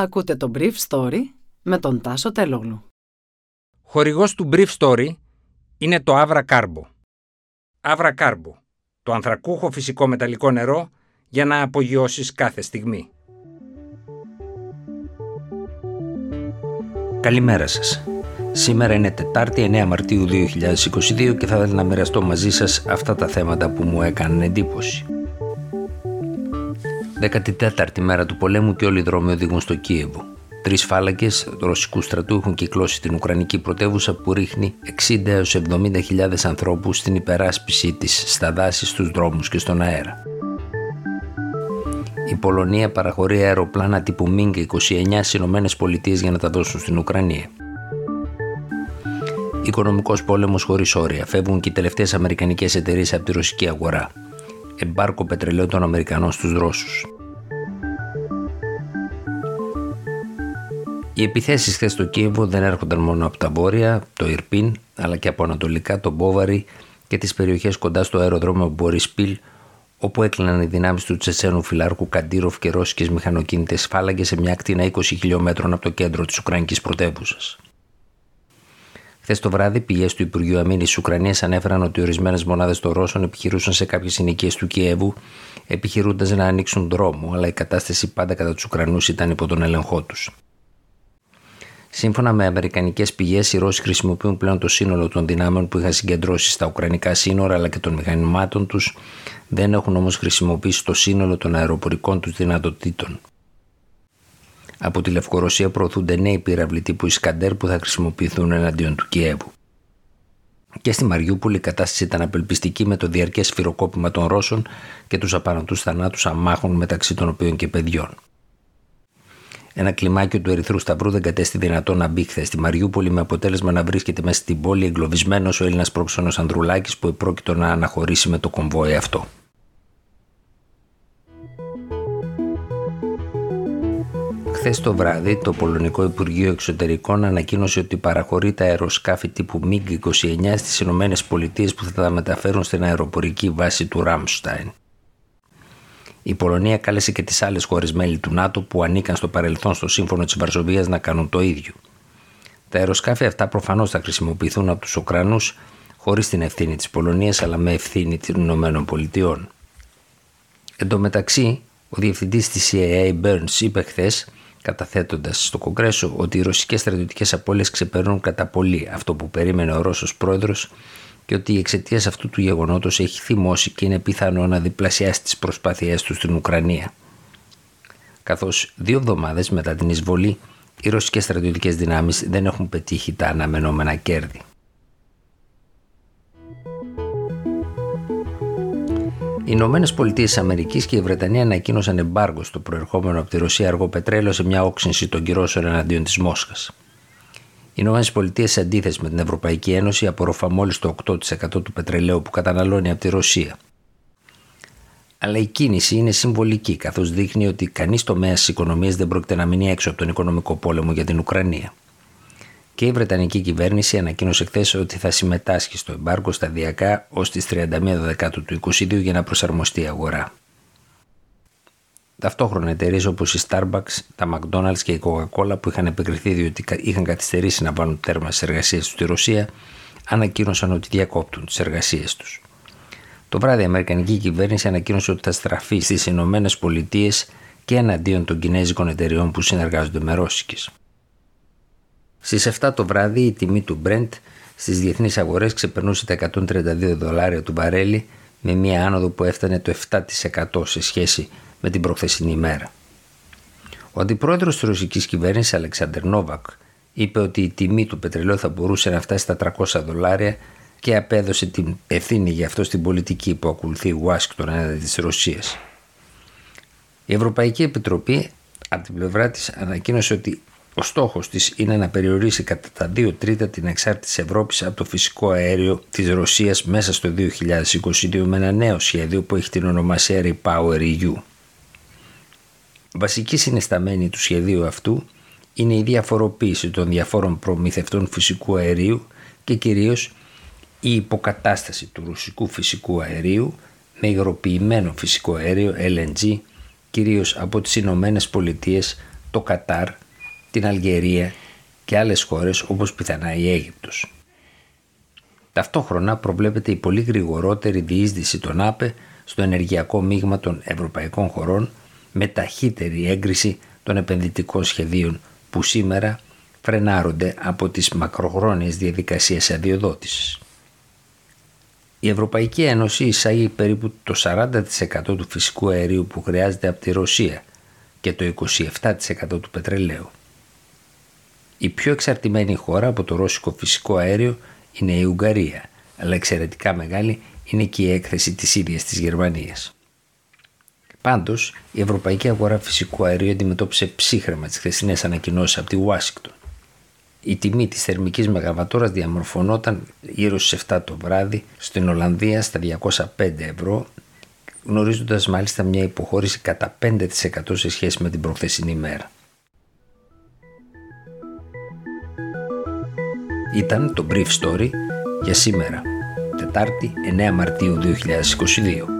Ακούτε το Brief Story με τον Τάσο Τελόγλου. Χορηγός του Brief Story είναι το Avra Carbo. Avra Carbo, το ανθρακούχο φυσικό μεταλλικό νερό για να απογειώσεις κάθε στιγμή. Καλημέρα σας. Σήμερα είναι Τετάρτη 9 Μαρτίου 2022 και θα ήθελα να μοιραστώ μαζί σας αυτά τα θέματα που μου έκαναν εντύπωση. 14η μέρα του πολέμου και όλοι οι δρόμοι οδηγούν στο Κίεβο. Τρεις φάλακες ρωσικού στρατού έχουν κυκλώσει την Ουκρανική πρωτεύουσα που ρίχνει 60 έως 70.000 ανθρώπους στην υπεράσπιση της στα δάση, στους δρόμους και στον αέρα. Η Πολωνία παραχωρεί αεροπλάνα τύπου MiG-29 στις Ηνωμένες Πολιτείες για να τα δώσουν στην Ουκρανία. Οικονομικός πόλεμος χωρίς όρια. Φεύγουν και οι τελευταίες Αμερικανικές εταιρείες από τη ρωσική αγορά εμπάρκο πετρελαίου των Αμερικανών στους Ρώσους. Οι επιθέσεις χθες στο Κίεβο δεν έρχονταν μόνο από τα βόρεια, το Ιρπίν, αλλά και από ανατολικά, το Μπόβαρι και τις περιοχές κοντά στο αεροδρόμιο Μπορισπίλ, όπου έκλειναν οι δυνάμεις του Τσεσένου φυλάρχου Καντήροφ και ρώσικες μηχανοκίνητες φάλαγγες σε μια ακτίνα 20 χιλιόμετρων από το κέντρο της Ουκρανικής πρωτεύουσας. Χθες το βράδυ, πηγές του Υπουργείου Αμήνης της Ουκρανίας ανέφεραν ότι ορισμένες μονάδες των Ρώσων επιχειρούσαν σε κάποιες συνοικίες του Κιέβου, επιχειρούντας να ανοίξουν δρόμο, αλλά η κατάσταση πάντα κατά τους Ουκρανούς ήταν υπό τον έλεγχό τους. Σύμφωνα με αμερικανικές πηγές, οι Ρώσοι χρησιμοποιούν πλέον το σύνολο των δυνάμεων που είχαν συγκεντρώσει στα Ουκρανικά σύνορα αλλά και των μηχανημάτων τους, δεν έχουν όμως χρησιμοποιήσει το σύνολο των αεροπορικών τους δυνατοτήτων. Από τη Λευκορωσία προωθούνται νέοι πύραυλοι τύπου Ισκαντέρ που θα χρησιμοποιηθούν εναντίον του Κιέβου. Και στη Μαριούπολη η κατάσταση ήταν απελπιστική με το διαρκές σφυροκόπημα των Ρώσων και τους απανοτού θανάτους αμάχων μεταξύ των οποίων και παιδιών. Ένα κλιμάκιο του Ερυθρού Σταυρού δεν κατέστη δυνατό να μπει χθες στη Μαριούπολη με αποτέλεσμα να βρίσκεται μέσα στην πόλη εγκλωβισμένος ο Έλληνας πρόξενος Ανδρουλάκης που επρόκειτο να αναχωρήσει με το κομβόι αυτό. Χθες το βράδυ, το Πολωνικό Υπουργείο Εξωτερικών ανακοίνωσε ότι παραχωρεί τα αεροσκάφη τύπου MiG-29 στις Ηνωμένες Πολιτείες που θα τα μεταφέρουν στην αεροπορική βάση του Ράμσταϊν. Η Πολωνία κάλεσε και τις άλλες χώρες μέλη του ΝΑΤΟ που ανήκαν στο παρελθόν στο Σύμφωνο της Βαρσοβίας να κάνουν το ίδιο. Τα αεροσκάφη αυτά προφανώς θα χρησιμοποιηθούν από τους Ουκρανούς χωρίς την ευθύνη της Πολωνίας αλλά με ευθύνη των Ηνωμένων Πολιτειών. Εν τω μεταξύ, ο διευθυντής της CIA Burns είπε χθες καταθέτοντας στο Κογκρέσο ότι οι ρωσικές στρατιωτικές απώλειες ξεπερνούν κατά πολύ αυτό που περίμενε ο Ρώσος πρόεδρος και ότι εξαιτίας αυτού του γεγονότος έχει θυμώσει και είναι πιθανό να διπλασιάσει τις προσπάθειές του στην Ουκρανία. Καθώς δύο εβδομάδες μετά την εισβολή, οι ρωσικές στρατιωτικές δυνάμεις δεν έχουν πετύχει τα αναμενόμενα κέρδη. Οι Ηνωμένες Πολιτείες Αμερικής και η Βρετανία ανακοίνωσαν εμπάργο στο προερχόμενο από τη Ρωσία αργό πετρέλαιο σε μια όξυνση των κυρώσεων εναντίον της Μόσχας. Οι Ηνωμένες Πολιτείες, σε αντίθεση με την Ευρωπαϊκή Ένωση, απορροφά μόλις το 8% του πετρελαίου που καταναλώνει από τη Ρωσία. Αλλά η κίνηση είναι συμβολική, καθώς δείχνει ότι κανείς τομέας της οικονομίας δεν πρόκειται να μείνει έξω από τον οικονομικό πόλεμο για την Ουκρανία και η Βρετανική κυβέρνηση ανακοίνωσε χθες ότι θα συμμετάσχει στο εμπάργκο σταδιακά ως τις 31 Δεκάτου του 2022 για να προσαρμοστεί η αγορά. Ταυτόχρονα εταιρείες όπως η Starbucks, τα McDonald's και η Coca-Cola που είχαν επικριθεί διότι είχαν καθυστερήσει να βάλουν τέρμα στις εργασίες τους στη Ρωσία, ανακοίνωσαν ότι διακόπτουν τις εργασίες τους. Το βράδυ η Αμερικανική κυβέρνηση ανακοίνωσε ότι θα στραφεί στις Ηνωμένες Πολιτείες και εναντίον των κινέζικων εταιρεών που συνεργάζονται με Ρώσικες. Στις 7 το βράδυ η τιμή του Brent στις διεθνείς αγορές ξεπερνούσε τα 132 δολάρια του μπαρέλι με μια άνοδο που έφτανε το 7% σε σχέση με την προχθεσινή ημέρα. Ο αντιπρόεδρος της ρωσικής κυβέρνησης Αλεξάνδρ Νόβακ είπε ότι η τιμή του πετρελαίου θα μπορούσε να φτάσει στα 300 δολάρια και απέδωσε την ευθύνη για αυτό στην πολιτική που ακολουθεί η Ουάσιγκτον έναντι της Ρωσίας. Η Ευρωπαϊκή Επιτροπή από την πλευρά της ανακοίνωσε ότι ο στόχος της είναι να περιορίσει κατά τα δύο τρίτα την εξάρτηση Ευρώπης από το φυσικό αέριο της Ρωσίας μέσα στο 2022 με ένα νέο σχέδιο που έχει την ονομασία Repower EU. Βασική συνισταμένη του σχεδίου αυτού είναι η διαφοροποίηση των διαφόρων προμηθευτών φυσικού αερίου και κυρίως η υποκατάσταση του ρωσικού φυσικού αερίου με υγροποιημένο φυσικό αέριο LNG κυρίως από τις Ηνωμένες Πολιτείες το Κατάρ, την Αλγερία και άλλες χώρες όπως πιθανά η Αίγυπτος. Ταυτόχρονα προβλέπεται η πολύ γρηγορότερη διείσδυση των ΑΠΕ στο ενεργειακό μείγμα των ευρωπαϊκών χωρών με ταχύτερη έγκριση των επενδυτικών σχεδίων που σήμερα φρενάρονται από τις μακροχρόνιες διαδικασίες αδειοδότησης. Η Ευρωπαϊκή Ένωση εισάγει περίπου το 40% του φυσικού αερίου που χρειάζεται από τη Ρωσία και το 27% του πετρελαίου. Η πιο εξαρτημένη χώρα από το ρώσικο φυσικό αέριο είναι η Ουγγαρία, αλλά εξαιρετικά μεγάλη είναι και η έκθεση της ίδιας της Γερμανίας. Πάντως, η ευρωπαϊκή αγορά φυσικού αερίου αντιμετώπισε ψύχρεμα τις χθεσινές ανακοινώσεις από τη Ουάσιγκτον. Η τιμή της θερμικής μεγαβατόρας διαμορφωνόταν γύρω στις 7 το βράδυ στην Ολλανδία στα 205 ευρώ γνωρίζοντας μάλιστα μια υποχώρηση κατά 5% σε σχέση με την προχθεσινή μέρα. Ήταν το Brief Story για σήμερα, Τετάρτη 9 Μαρτίου 2022.